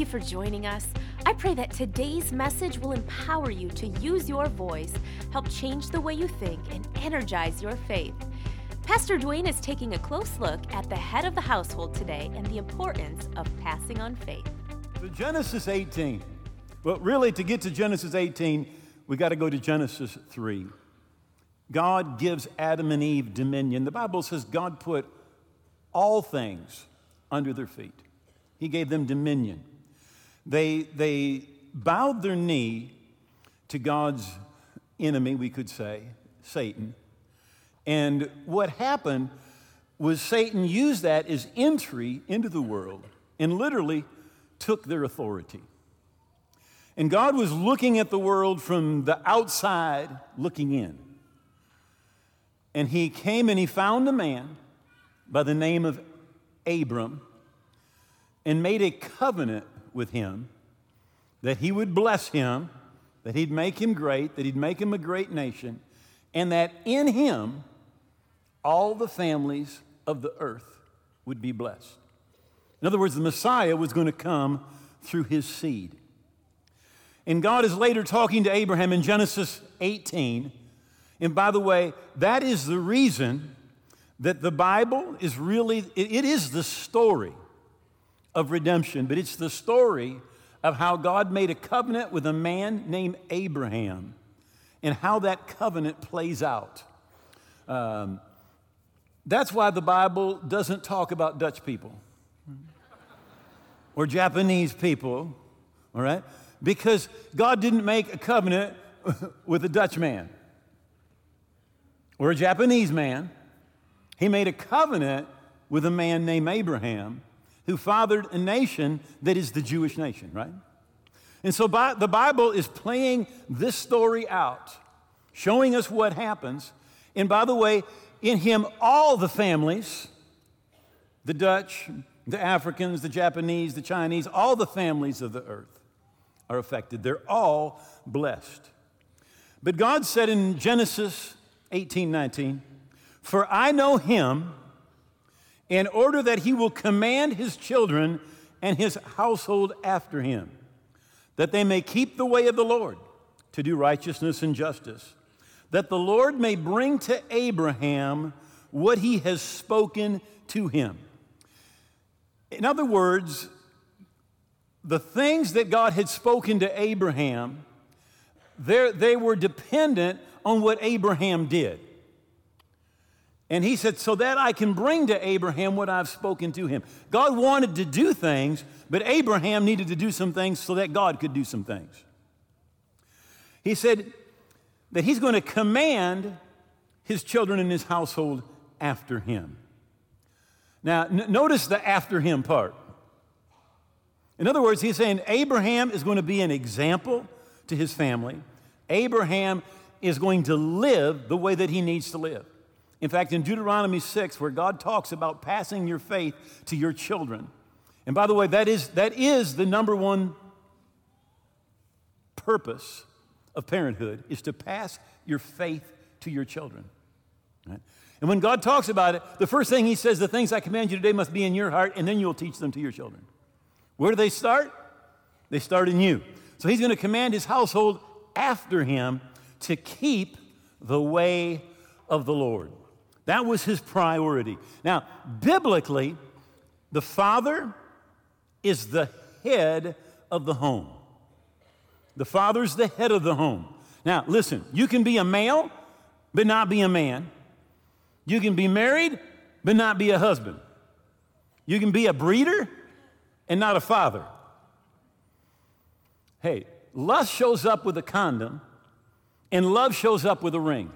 you for joining us. I pray that today's message will empower you to use your voice, help change the way you think, and energize your faith. Pastor Duane is taking a close look at the head of the household today and the importance of passing on faith. So Genesis 18. Well, really, to get to Genesis 18, we got to go to Genesis 3. God gives Adam and Eve dominion. The Bible says God put all things under their feet, He gave them dominion. They, they bowed their knee to God's enemy, we could say, Satan. And what happened was Satan used that as entry into the world and literally took their authority. And God was looking at the world from the outside, looking in. And he came and he found a man by the name of Abram and made a covenant with him that he would bless him, that he'd make him great, that he'd make him a great nation, and that in him all the families of the earth would be blessed. In other words, the Messiah was going to come through his seed. And God is later talking to Abraham in Genesis 18. And by the way, that is the reason that the Bible is really, it is the story of redemption, but it's the story of how God made a covenant with a man named Abraham and how that covenant plays out. Um, that's why the Bible doesn't talk about Dutch people or Japanese people, all right? Because God didn't make a covenant with a Dutch man or a Japanese man. He made a covenant with a man named Abraham who fathered a nation that is the Jewish nation, right? And so the Bible is playing this story out, showing us what happens. And by the way, in him, all the families, the Dutch, the Africans, the Japanese, the Chinese, all the families of the earth are affected. They're all blessed. But God said in Genesis 18 19, For I know him in order that he will command his children and his household after him, that they may keep the way of the Lord to do righteousness and justice, that the Lord may bring to Abraham what he has spoken to him. In other words, the things that God had spoken to Abraham, they were dependent on what Abraham did. And he said, So that I can bring to Abraham what I've spoken to him. God wanted to do things, but Abraham needed to do some things so that God could do some things. He said that he's going to command his children and his household after him. Now, n- notice the after him part. In other words, he's saying Abraham is going to be an example to his family. Abraham is going to live the way that he needs to live. In fact, in Deuteronomy 6, where God talks about passing your faith to your children, and by the way, that is, that is the number one purpose of parenthood, is to pass your faith to your children. Right? And when God talks about it, the first thing He says, the things I command you today must be in your heart, and then you'll teach them to your children. Where do they start? They start in you. So He's going to command His household after Him to keep the way of the Lord. That was his priority. Now, biblically, the father is the head of the home. The father's the head of the home. Now, listen, you can be a male, but not be a man. You can be married, but not be a husband. You can be a breeder and not a father. Hey, lust shows up with a condom, and love shows up with a ring.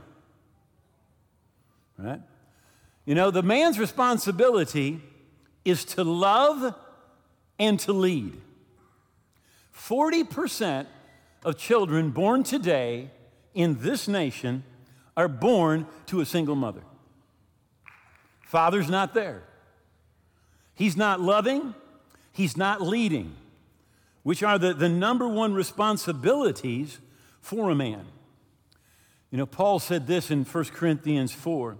Right? You know, the man's responsibility is to love and to lead. 40% of children born today in this nation are born to a single mother. Father's not there. He's not loving, he's not leading, which are the, the number one responsibilities for a man. You know, Paul said this in 1 Corinthians 4.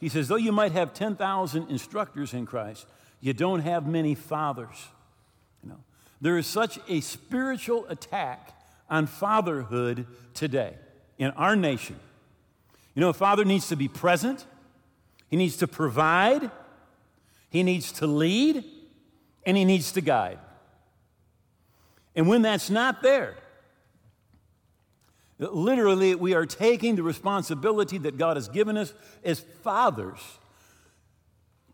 He says, though you might have 10,000 instructors in Christ, you don't have many fathers. You know, There is such a spiritual attack on fatherhood today in our nation. You know, a father needs to be present, he needs to provide, he needs to lead, and he needs to guide. And when that's not there, literally, we are taking the responsibility that God has given us as fathers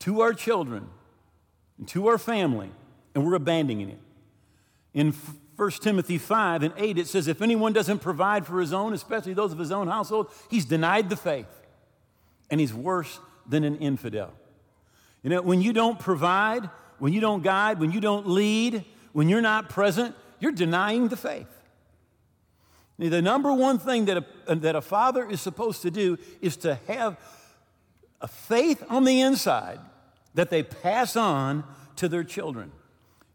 to our children and to our family, and we're abandoning it. In 1 Timothy 5 and 8, it says, If anyone doesn't provide for his own, especially those of his own household, he's denied the faith, and he's worse than an infidel. You know, when you don't provide, when you don't guide, when you don't lead, when you're not present, you're denying the faith. The number one thing that a, uh, that a father is supposed to do is to have a faith on the inside that they pass on to their children.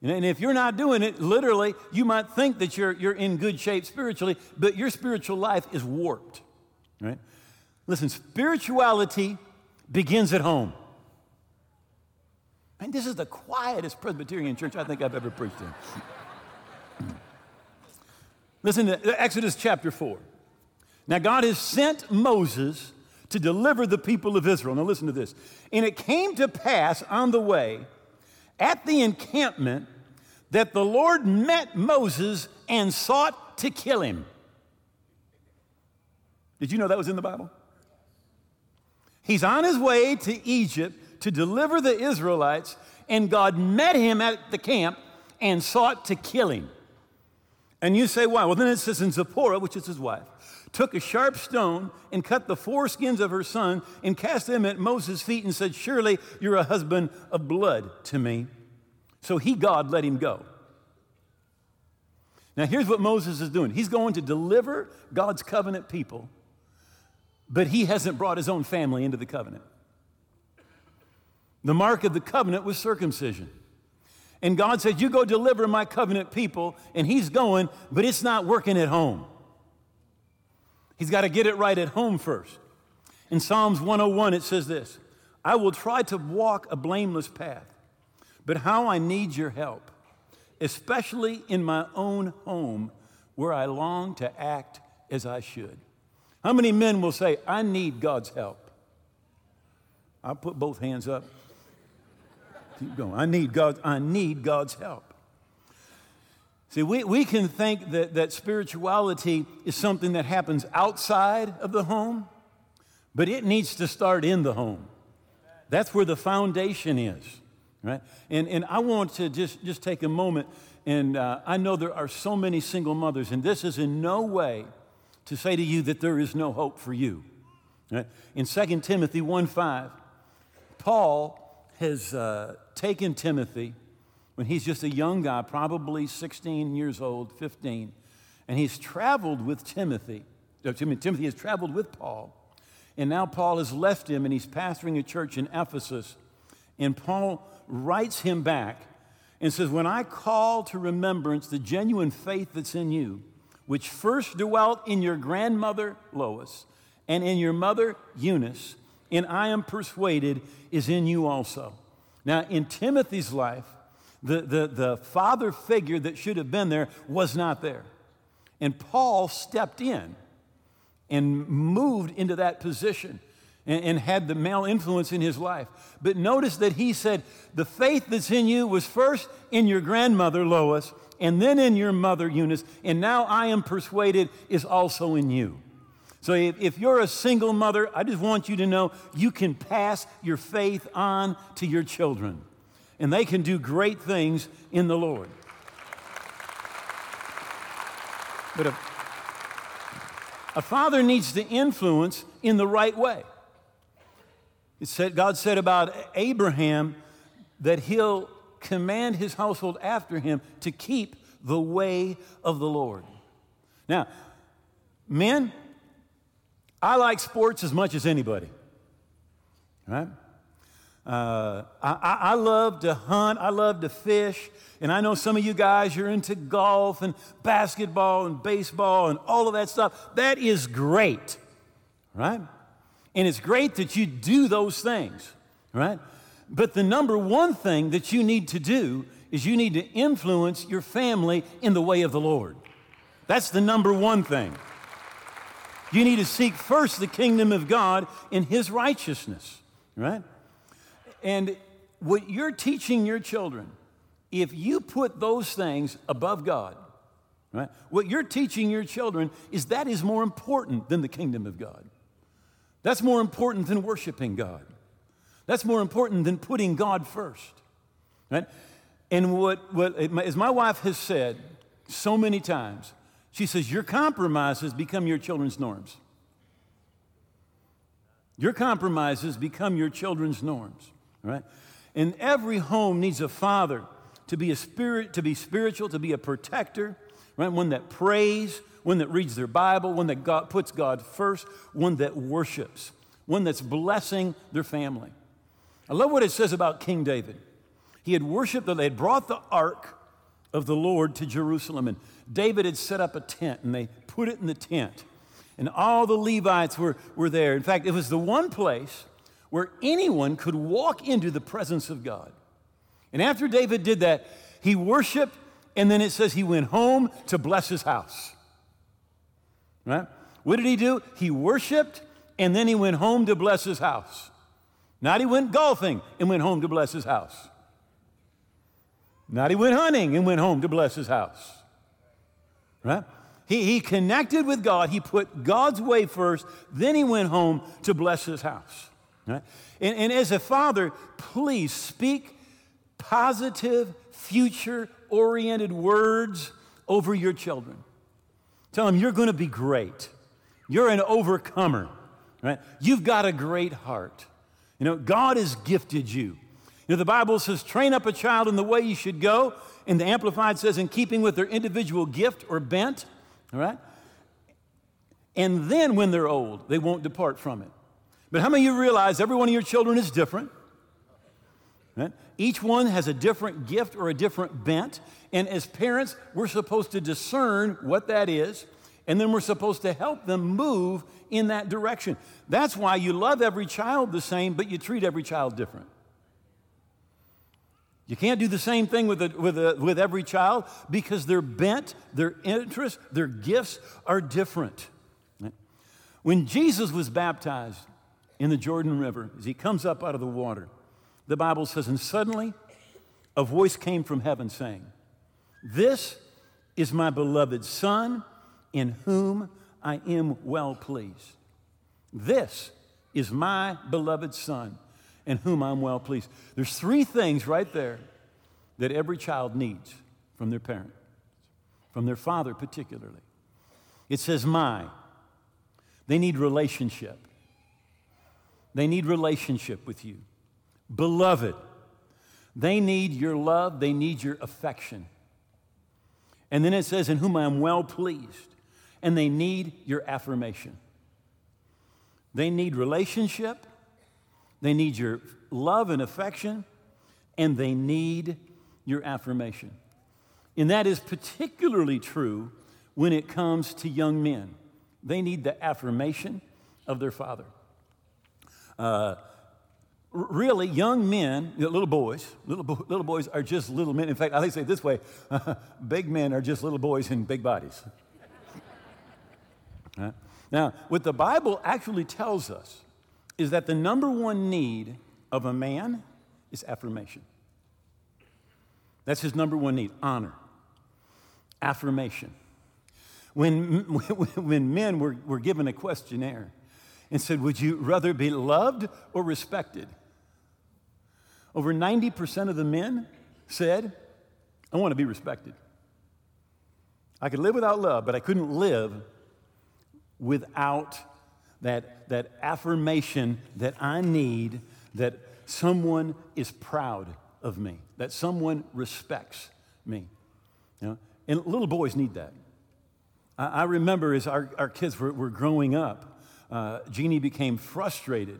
And if you're not doing it, literally, you might think that you're, you're in good shape spiritually, but your spiritual life is warped. Right? Listen, spirituality begins at home. And this is the quietest Presbyterian church I think I've ever preached in. Listen to Exodus chapter 4. Now, God has sent Moses to deliver the people of Israel. Now, listen to this. And it came to pass on the way at the encampment that the Lord met Moses and sought to kill him. Did you know that was in the Bible? He's on his way to Egypt to deliver the Israelites, and God met him at the camp and sought to kill him. And you say, why? Well, then it says, in Zipporah, which is his wife, took a sharp stone and cut the foreskins of her son and cast them at Moses' feet and said, Surely you're a husband of blood to me. So he, God, let him go. Now, here's what Moses is doing he's going to deliver God's covenant people, but he hasn't brought his own family into the covenant. The mark of the covenant was circumcision. And God says, You go deliver my covenant people, and he's going, but it's not working at home. He's got to get it right at home first. In Psalms 101, it says this I will try to walk a blameless path, but how I need your help, especially in my own home where I long to act as I should. How many men will say, I need God's help? I'll put both hands up. Keep going. I need, God, I need God's help. See, we, we can think that, that spirituality is something that happens outside of the home, but it needs to start in the home. That's where the foundation is, right? And, and I want to just, just take a moment, and uh, I know there are so many single mothers, and this is in no way to say to you that there is no hope for you. Right? In 2 Timothy 1 5, Paul has uh, taken Timothy when he's just a young guy, probably 16 years old, 15, and he's traveled with Timothy. Timothy has traveled with Paul, and now Paul has left him and he's pastoring a church in Ephesus. And Paul writes him back and says, When I call to remembrance the genuine faith that's in you, which first dwelt in your grandmother Lois and in your mother Eunice, and I am persuaded is in you also. Now, in Timothy's life, the, the, the father figure that should have been there was not there. And Paul stepped in and moved into that position and, and, had the male influence in his life. But notice that he said, The faith that's in you was first in your grandmother, Lois, and then in your mother, Eunice, and now I am persuaded is also in you. So if, if you're a single mother, I just want you to know you can pass your faith on to your children and they can do great things in the Lord. But a, a father needs to influence in the right way. It said, God said about Abraham that he'll command his household after him to keep the way of the Lord. Now, men, I like sports as much as anybody, right? Uh, I, I, love to hunt, I love to fish, and I know some of you guys, you're into golf and basketball and baseball and all of that stuff. That is great, right? And it's great that you do those things, right? But the number one thing that you need to do is you need to influence your family in the way of the Lord. That's the number one thing. You need to seek first the kingdom of God in his righteousness, right? And what you're teaching your children, if you put those things above God, right? What you're teaching your children is that is more important than the kingdom of God. That's more important than worshiping God. That's more important than putting God first, right? And what, what as my wife has said so many times, she says, Your compromises become your children's norms. Your compromises become your children's norms, right? And every home needs a father to be a spirit, to be spiritual, to be a protector, right? One that prays, one that reads their Bible, one that God, puts God first, one that worships, one that's blessing their family. I love what it says about King David. He had worshiped, they had brought the ark of the Lord to Jerusalem, and David had set up a tent, and they put it in the tent. And all the Levites were, were there. In fact, it was the one place where anyone could walk into the presence of God. And after David did that, he worshiped, and then it says he went home to bless his house. Right? What did he do? He worshiped, and then he went home to bless his house. Not he went golfing and went home to bless his house. Not he went hunting and went home to bless his house. Right? He, he connected with God. He put God's way first. Then he went home to bless his house. Right? And, and as a father, please speak positive, future oriented words over your children. Tell them you're going to be great. You're an overcomer. Right? You've got a great heart. You know, God has gifted you. You know, the Bible says, train up a child in the way you should go. And the Amplified says, in keeping with their individual gift or bent. All right? And then when they're old, they won't depart from it. But how many of you realize every one of your children is different? Right? Each one has a different gift or a different bent. And as parents, we're supposed to discern what that is. And then we're supposed to help them move in that direction. That's why you love every child the same, but you treat every child different. You can't do the same thing with, a, with, a, with every child because their bent, their interests, their gifts are different. When Jesus was baptized in the Jordan River, as he comes up out of the water, the Bible says, and suddenly a voice came from heaven saying, This is my beloved Son in whom I am well pleased. This is my beloved Son in whom I'm well pleased. There's three things right there that every child needs from their parent, from their father particularly. It says, My. They need relationship. They need relationship with you. Beloved, they need your love, they need your affection. And then it says, In whom I am well pleased. And they need your affirmation. They need relationship, they need your love and affection, and they need your affirmation. And that is particularly true when it comes to young men. They need the affirmation of their father. Uh, really, young men, little boys, little, bo- little boys are just little men. In fact, I like say it this way big men are just little boys in big bodies. right? Now, what the Bible actually tells us is that the number one need of a man is affirmation. That's his number one need honor, affirmation. When, when men were, were given a questionnaire and said, Would you rather be loved or respected? Over 90% of the men said, I want to be respected. I could live without love, but I couldn't live without that, that affirmation that I need that someone is proud of me, that someone respects me. You know? And little boys need that. I, I remember as our, our kids were, were growing up, uh, Jeannie became frustrated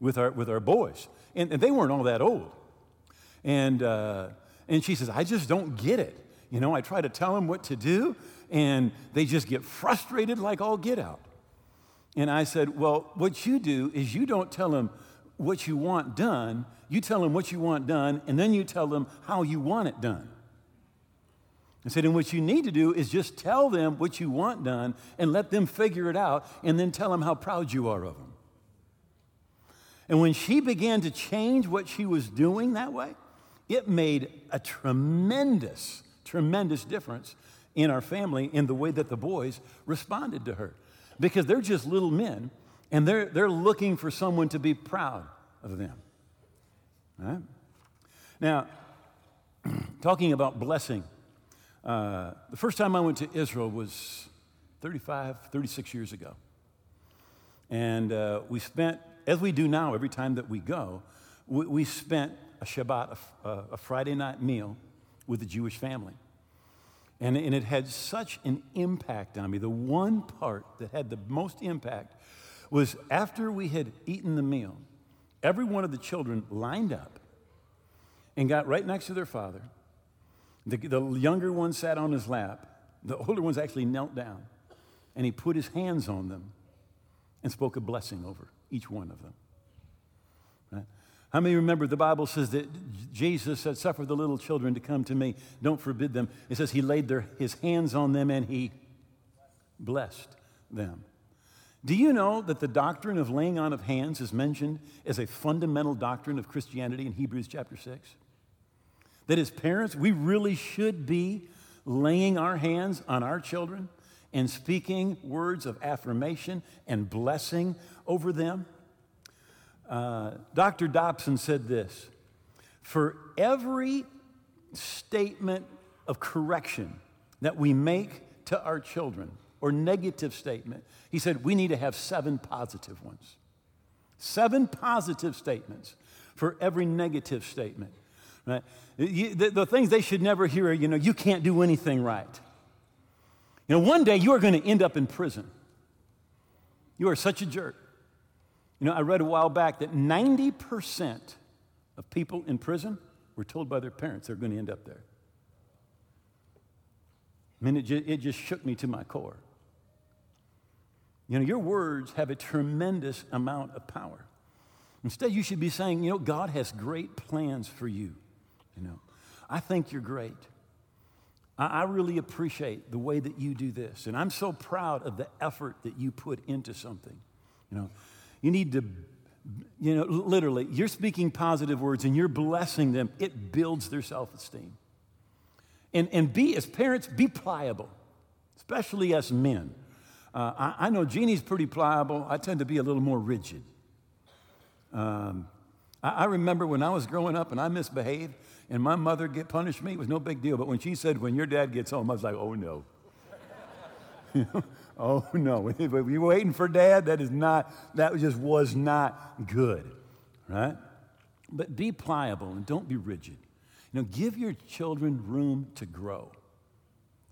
with our, with our boys. And, and they weren't all that old. And, uh, and she says, I just don't get it. You know, I try to tell them what to do, and they just get frustrated like all get out. And I said, Well, what you do is you don't tell them what you want done, you tell them what you want done, and then you tell them how you want it done. I said, and what you need to do is just tell them what you want done and let them figure it out, and then tell them how proud you are of them. And when she began to change what she was doing that way, it made a tremendous, tremendous difference in our family in the way that the boys responded to her. Because they're just little men and they're, they're looking for someone to be proud of them. Right? Now, talking about blessing, uh, the first time I went to Israel was 35, 36 years ago. And uh, we spent, as we do now every time that we go, we, we spent a Shabbat, a, a, Friday night meal with a Jewish family. And, and it had such an impact on me. The one part that had the most impact was after we had eaten the meal, every one of the children lined up and got right next to their father. The, the younger one sat on his lap. The older ones actually knelt down. And he put his hands on them and spoke a blessing over each one of them. How many remember the Bible says that Jesus said, Suffer the little children to come to me, don't forbid them. It says he laid their, his hands on them and he blessed them. Do you know that the doctrine of laying on of hands is mentioned as a fundamental doctrine of Christianity in Hebrews chapter 6? That as parents, we really should be laying our hands on our children and speaking words of affirmation and blessing over them. Uh, Dr. Dobson said this For every statement of correction that we make to our children, or negative statement, he said we need to have seven positive ones. Seven positive statements for every negative statement. Right? The, the things they should never hear are, you know, you can't do anything right. You know, one day you are going to end up in prison. You are such a jerk. You know, I read a while back that 90% of people in prison were told by their parents they're going to end up there. I mean, it just, it just shook me to my core. You know, your words have a tremendous amount of power. Instead, you should be saying, you know, God has great plans for you. You know, I think you're great. I, I really appreciate the way that you do this. And I'm so proud of the effort that you put into something. You know, you need to, you know, literally, you're speaking positive words and you're blessing them. It builds their self esteem. And, and be, as parents, be pliable, especially as men. Uh, I, I, know Jeannie's pretty pliable. I tend to be a little more rigid. Um, I, I, remember when I was growing up and I misbehaved, and my mother get punished me. It was no big deal. But when she said, "When your dad gets home," I was like, "Oh no." oh no. If you're waiting for dad, that is not. That just was not good, right? But be pliable and don't be rigid. You know, give your children room to grow.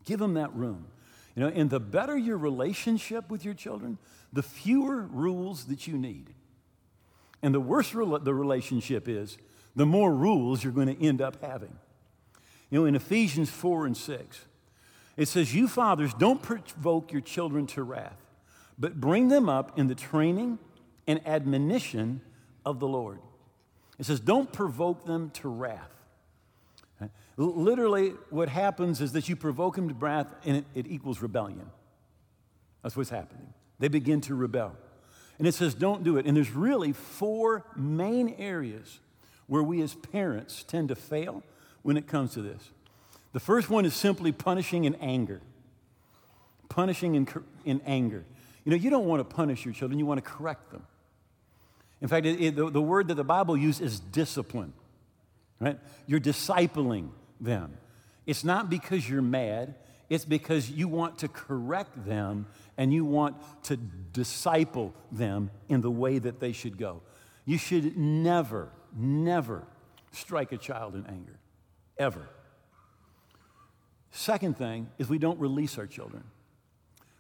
Give them that room. You know, and the better your relationship with your children, the fewer rules that you need. And the worse re- the relationship is, the more rules you're going to end up having. You know, in Ephesians 4 and 6, it says, You fathers, don't provoke your children to wrath, but bring them up in the training and admonition of the Lord. It says, Don't provoke them to wrath. Literally, what happens is that you provoke them to wrath and it, it equals rebellion. That's what's happening. They begin to rebel. And it says, don't do it. And there's really four main areas where we as parents tend to fail when it comes to this. The first one is simply punishing in anger. Punishing in, in anger. You know, you don't want to punish your children, you want to correct them. In fact, it, it, the, the word that the Bible uses is discipline, right? You're discipling them. It's not because you're mad, it's because you want to correct them and you want to disciple them in the way that they should go. You should never, never strike a child in anger, ever. Second thing is we don't release our children.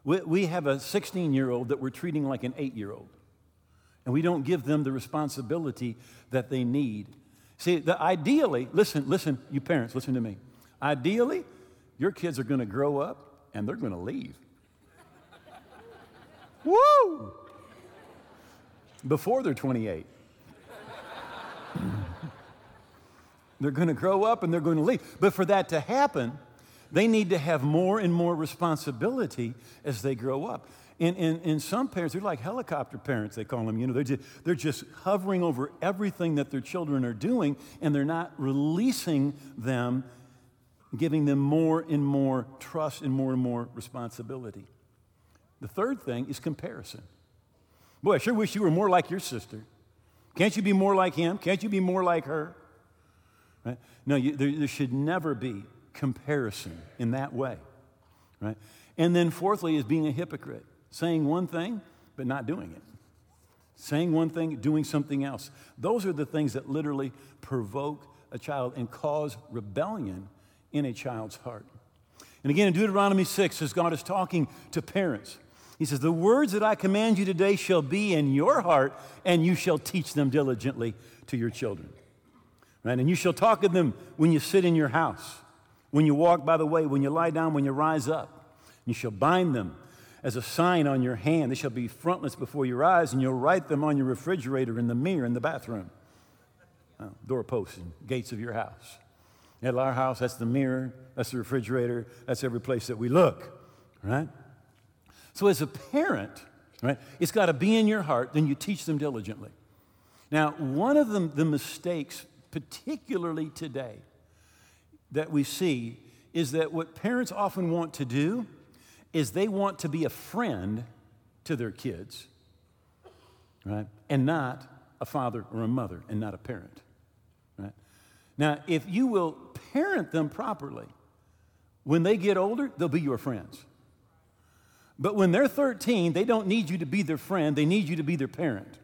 We, we have a 16 year old that we're treating like an eight year old, and we don't give them the responsibility that they need See, the, ideally, listen, listen, you parents, listen to me. Ideally, your kids are going to grow up and they're going to leave. Woo! Before they're 28. They're going to grow up and they're going to leave. But for that to happen, they need to have more and more responsibility as they grow up. And, and, and some parents, they're like helicopter parents, they call them. You know, they're just, they're just hovering over everything that their children are doing, and they're not releasing them, giving them more and more trust and more and more responsibility. The third thing is comparison. Boy, I sure wish you were more like your sister. Can't you be more like him? Can't you be more like her? Right? No, you, there, there should never be comparison in that way. Right? And then, fourthly, is being a hypocrite saying one thing, but not doing it. Saying one thing, doing something else. Those are the things that literally provoke a child and cause rebellion in a child's heart. And again, in Deuteronomy 6, as God is talking to parents, He says, The words that I command you today shall be in your heart, and you shall teach them diligently to your children. Right? And you shall talk of them when you sit in your house, when you walk by the way, when you lie down, when you rise up. You shall bind them as a sign on your hand. They shall be frontlets before your eyes, and you'll write them on your refrigerator, in the mirror, in the bathroom, uh, doorposts and gates of your house. At our house, that's the mirror, that's the refrigerator, that's every place that we look, right? So, as a parent, right, it's got to be in your heart, then you teach them diligently. Now, one of the, the mistakes, particularly today, that we see is that what parents often want to do is they want to be a friend to their kids, right? And not a father or a mother and not a parent, right? Now, if you will parent them properly, when they get older, they'll be your friends. But when they're 13, they don't need you to be their friend, they need you to be their parent.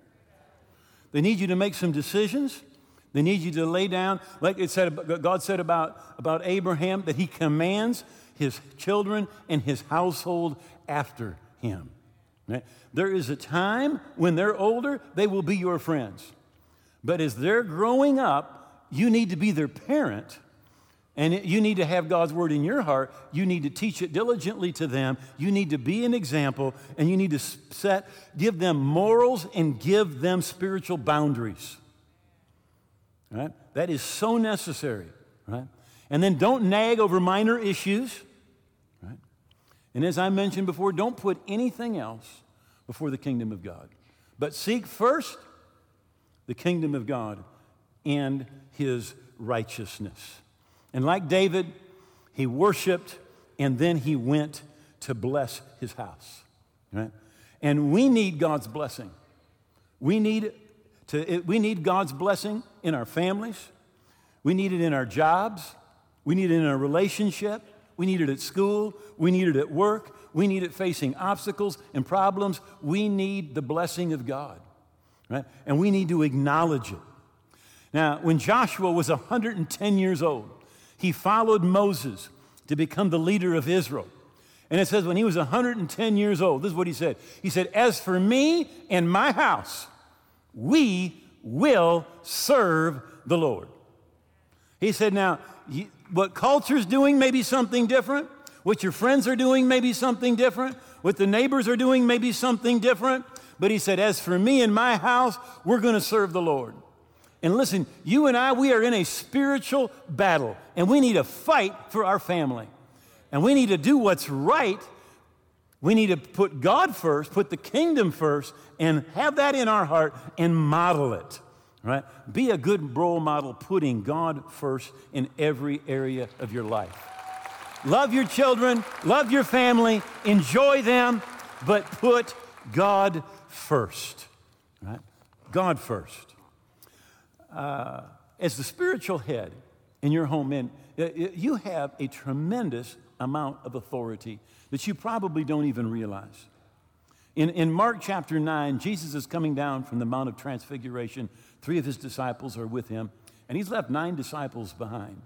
They need you to make some decisions. They need you to lay down, like it said, God said about, about Abraham, that he commands his children, and his household after him. Right? There is a time when they're older, they will be your friends. But as they're growing up, you need to be their parent. And you need to have God's word in your heart. You need to teach it diligently to them. You need to be an example, and you need to set, give them morals and give them spiritual boundaries. Right? That is so necessary. Right? And then don't nag over minor issues. Right? And as I mentioned before, don't put anything else before the kingdom of God. But seek first the kingdom of God and his righteousness. And like David, he worshiped and then he went to bless his house. Right? And we need God's blessing. We need, to, we need God's blessing in our families. We need it in our jobs. We need it in our relationship. We need it at school. We need it at work. We need it facing obstacles and problems. We need the blessing of God, right? And we need to acknowledge it. Now, when Joshua was 110 years old, he followed Moses to become the leader of Israel. And it says when he was 110 years old, this is what he said. He said, As for me and my house, we will serve the Lord. He said, Now, what culture's doing may be something different. What your friends are doing may be something different. What the neighbors are doing may be something different. But he said, As for me and my house, we're going to serve the Lord. And listen, you and I, we are in a spiritual battle, and we need to fight for our family. And we need to do what's right. We need to put God first, put the kingdom first, and have that in our heart and model it right? Be a good role model, putting God first in every area of your life. Love your children, love your family, enjoy them, but put God first, right? God first. Uh, as the spiritual head in your home, man, you have a tremendous amount of authority that you probably don't even realize. In, in Mark chapter 9, Jesus is coming down from the Mount of Transfiguration Three of his disciples are with him, and he's left nine disciples behind.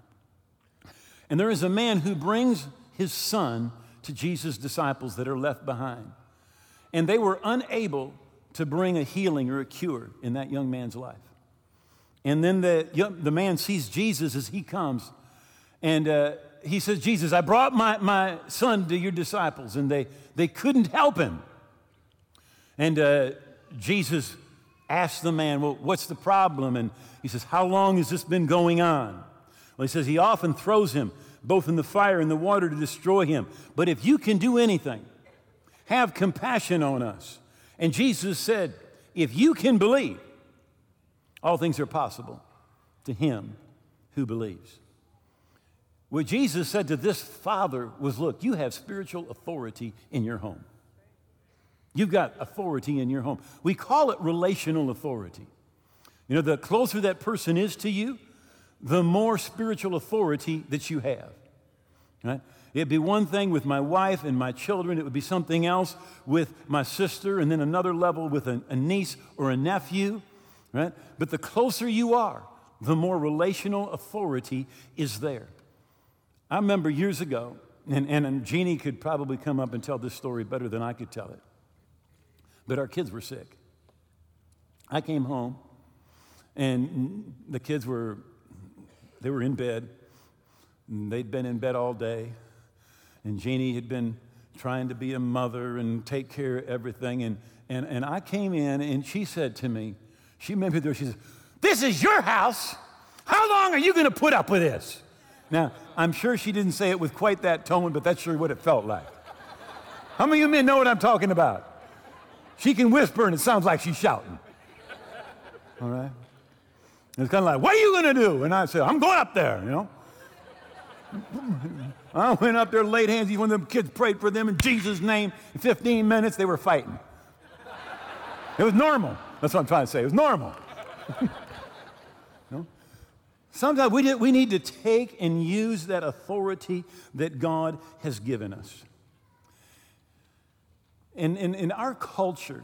And there is a man who brings his son to Jesus' disciples that are left behind. And they were unable to bring a healing or a cure in that young man's life. And then the, the man sees Jesus as he comes, and uh, he says, Jesus, I brought my, my son to your disciples, and they, they couldn't help him. And uh, Jesus asked the man, Well, what's the problem? And he says, How long has this been going on? Well, he says he often throws him both in the fire and the water to destroy him. But if you can do anything, have compassion on us. And Jesus said, if you can believe, all things are possible to him who believes. What Jesus said to this father was, Look, you have spiritual authority in your home. You've got authority in your home. We call it relational authority. You know, the closer that person is to you, the more spiritual authority that you have. Right? It'd be one thing with my wife and my children, it would be something else with my sister, and then another level with a, a niece or a nephew. Right? But the closer you are, the more relational authority is there. I remember years ago, and, and Jeannie could probably come up and tell this story better than I could tell it, but our kids were sick. I came home, and the kids were, they were in bed. And they'd been in bed all day, and Jeannie had been trying to be a mother and take care of everything. And, and, and I came in, and she said to me, she made me there, she said, This is your house. How long are you going to put up with this? Now, I'm sure she didn't say it with quite that tone, but that's sure what it felt like. How many of you men know what I'm talking about? She can whisper and it sounds like she's shouting. All right? It's kind of like, what are you going to do? And I said, I'm going up there, you know. I went up there, laid hands. One of them kids prayed for them in Jesus' name. In 15 minutes, they were fighting. It was normal. That's what I'm trying to say. It was normal. Sometimes we, we need to take and use that authority that God has given us. And, and, and our culture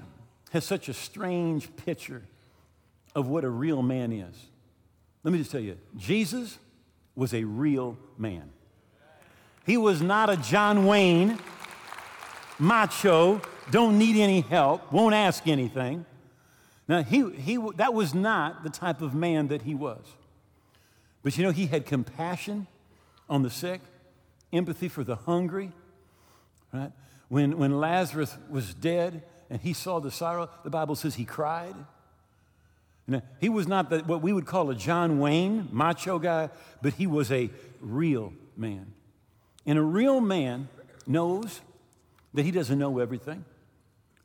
has such a strange picture of what a real man is. Let me just tell you Jesus was a real man. He was not a John Wayne, macho, don't need any help, won't ask anything. Now, he, he, that was not the type of man that he was. But you know, he had compassion on the sick, empathy for the hungry, right? When, when Lazarus was dead and he saw the sorrow, the Bible says he cried. Now, he was not the, what we would call a John Wayne, macho guy, but he was a real man. And a real man knows that he doesn't know everything.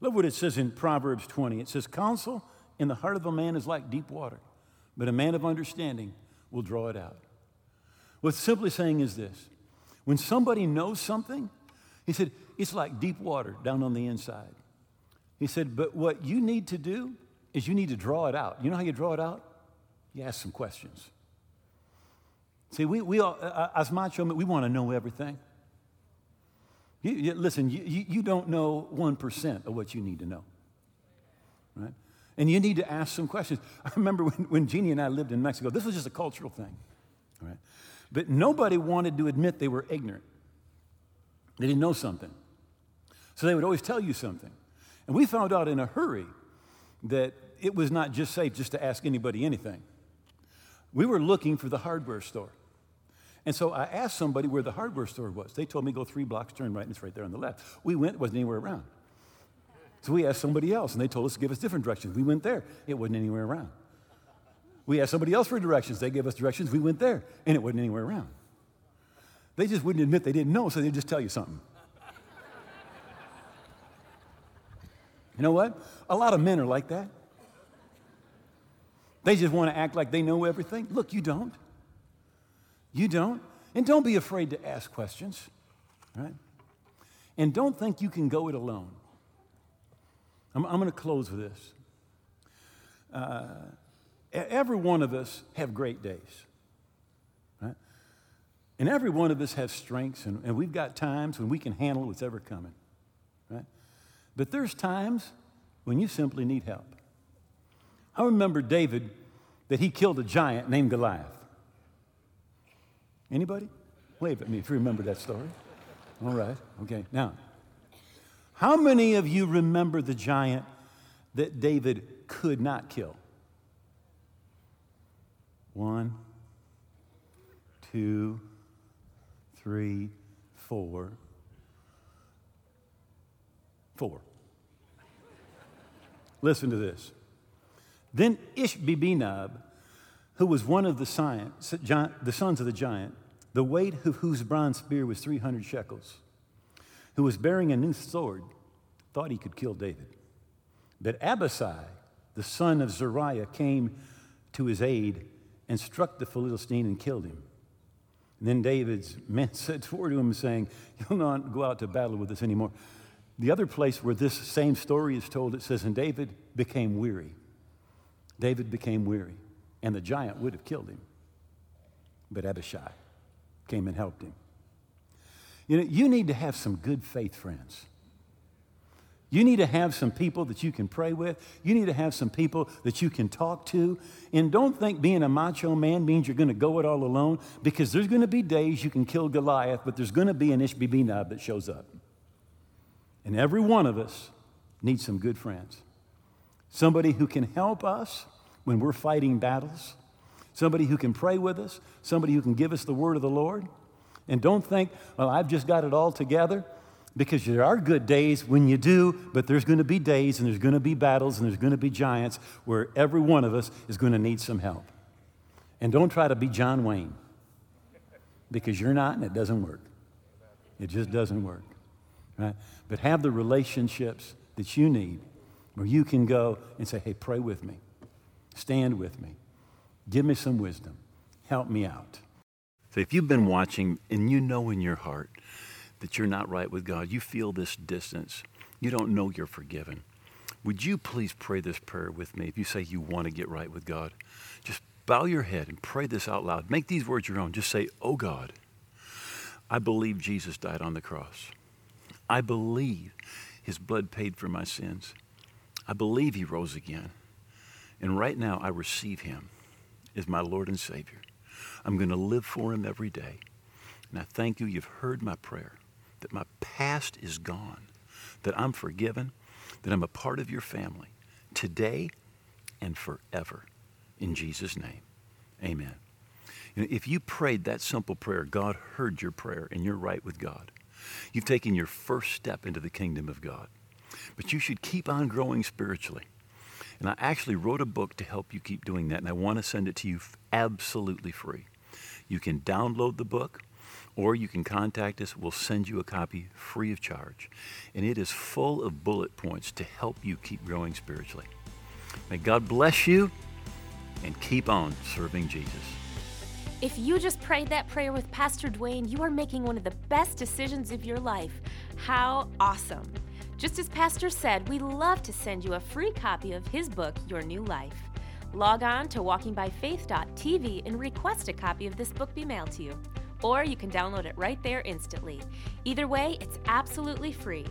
Look what it says in Proverbs 20. It says, Counsel in the heart of a man is like deep water, but a man of understanding will draw it out. What's simply saying is this when somebody knows something, he said, it's like deep water down on the inside. He said, but what you need to do is you need to draw it out. You know how you draw it out? You ask some questions. See, we, we all, uh, as macho, we want to know everything. You, you, listen, you, you don't know 1% of what you need to know, right? And you need to ask some questions. I remember when, when Jeannie and I lived in Mexico, this was just a cultural thing, right? But nobody wanted to admit they were ignorant. They didn't know something. So they would always tell you something. And we found out in a hurry that it was not just safe just to ask anybody anything. We were looking for the hardware store. And so I asked somebody where the hardware store was. They told me go three blocks, turn right, and it's right there on the left. We went, it wasn't anywhere around. So we asked somebody else, and they told us to give us different directions. We went there, it wasn't anywhere around. We asked somebody else for directions. They gave us directions. We went there, and it wasn't anywhere around. They just wouldn't admit they didn't know, so they'd just tell you something. you know what? A lot of men are like that. They just want to act like they know everything. Look, you don't. You don't. And don't be afraid to ask questions, right? And don't think you can go it alone. I'm, I'm going to close with this. Uh, every one of us have great days, right? And every one of us has strengths, and, and we've got times when we can handle what's ever coming, right? But there's times when you simply need help. I remember David that he killed a giant named Goliath. Anybody? Wave at me if you remember that story. All right, okay. Now, how many of you remember the giant that David could not kill? One, two, three, four. Four. Listen to this. Then Ishbi-Benob, who was one of the, science, the sons of the giant, the weight of whose bronze spear was 300 shekels, who was bearing a new sword, thought he could kill David. But Abishai, the son of Zeruiah, came to his aid and struck the Philistine and killed him. And then David's men said toward him, saying, You'll not go out to battle with us anymore. The other place where this same story is told, it says, And David became weary. David became weary, and the giant would have killed him. But Abishai came and helped him. You know, you need to have some good faith friends. You need to have some people that you can pray with. You need to have some people that you can talk to. And don't think being a macho man means you're going to go it all alone because there's going to be days you can kill Goliath, but there's going to be an Ishbi-Benob that shows up. And every one of us needs some good friends. Somebody who can help us when we're fighting battles, somebody who can pray with us, somebody who can give us the word of the Lord. And don't think, well, I've just got it all together because there are good days when you do, but there's going to be days and there's going to be battles and there's going to be giants where every one of us is going to need some help. And don't try to be John Wayne because you're not and it doesn't work. It just doesn't work. Right? But have the relationships that you need where you can go and say, hey, pray with me, stand with me, give me some wisdom, help me out. So if you've been watching and you know in your heart that you're not right with God, you feel this distance, you don't know you're forgiven, would you please pray this prayer with me if you say you want to get right with God? Just bow your head and pray this out loud. Make these words your own. Just say, Oh God, I believe Jesus died on the cross. I believe his blood paid for my sins. I believe he rose again. And right now, I receive him as my Lord and Savior. I'm going to live for him every day. And I thank you, you've heard my prayer, that my past is gone, that I'm forgiven, that I'm a part of your family today and forever. In Jesus' name, amen. You know, if you prayed that simple prayer, God heard your prayer and you're right with God. You've taken your first step into the kingdom of God. But you should keep on growing spiritually. And I actually wrote a book to help you keep doing that, and I want to send it to you absolutely free. You can download the book, or you can contact us. We'll send you a copy free of charge. And it is full of bullet points to help you keep growing spiritually. May God bless you and keep on serving Jesus. If you just prayed that prayer with Pastor Duane, you are making one of the best decisions of your life. How awesome! Just as Pastor said, we love to send you a free copy of his book, Your New Life. Log on to walkingbyfaith.tv and request a copy of this book be mailed to you. Or you can download it right there instantly. Either way, it's absolutely free.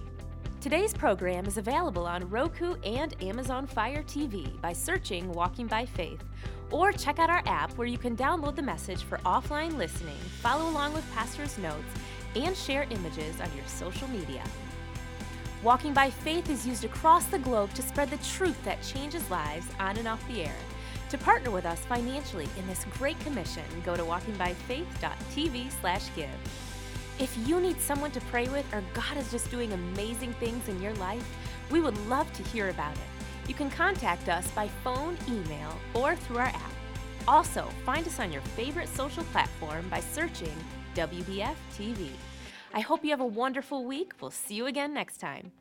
Today's program is available on Roku and Amazon Fire TV by searching Walking by Faith. Or check out our app where you can download the message for offline listening, follow along with Pastor's notes, and share images on your social media. Walking by Faith is used across the globe to spread the truth that changes lives on and off the air. To partner with us financially in this great commission, go to walkingbyfaith.tv/give. If you need someone to pray with or God is just doing amazing things in your life, we would love to hear about it. You can contact us by phone, email, or through our app. Also, find us on your favorite social platform by searching WBF TV. I hope you have a wonderful week. We'll see you again next time.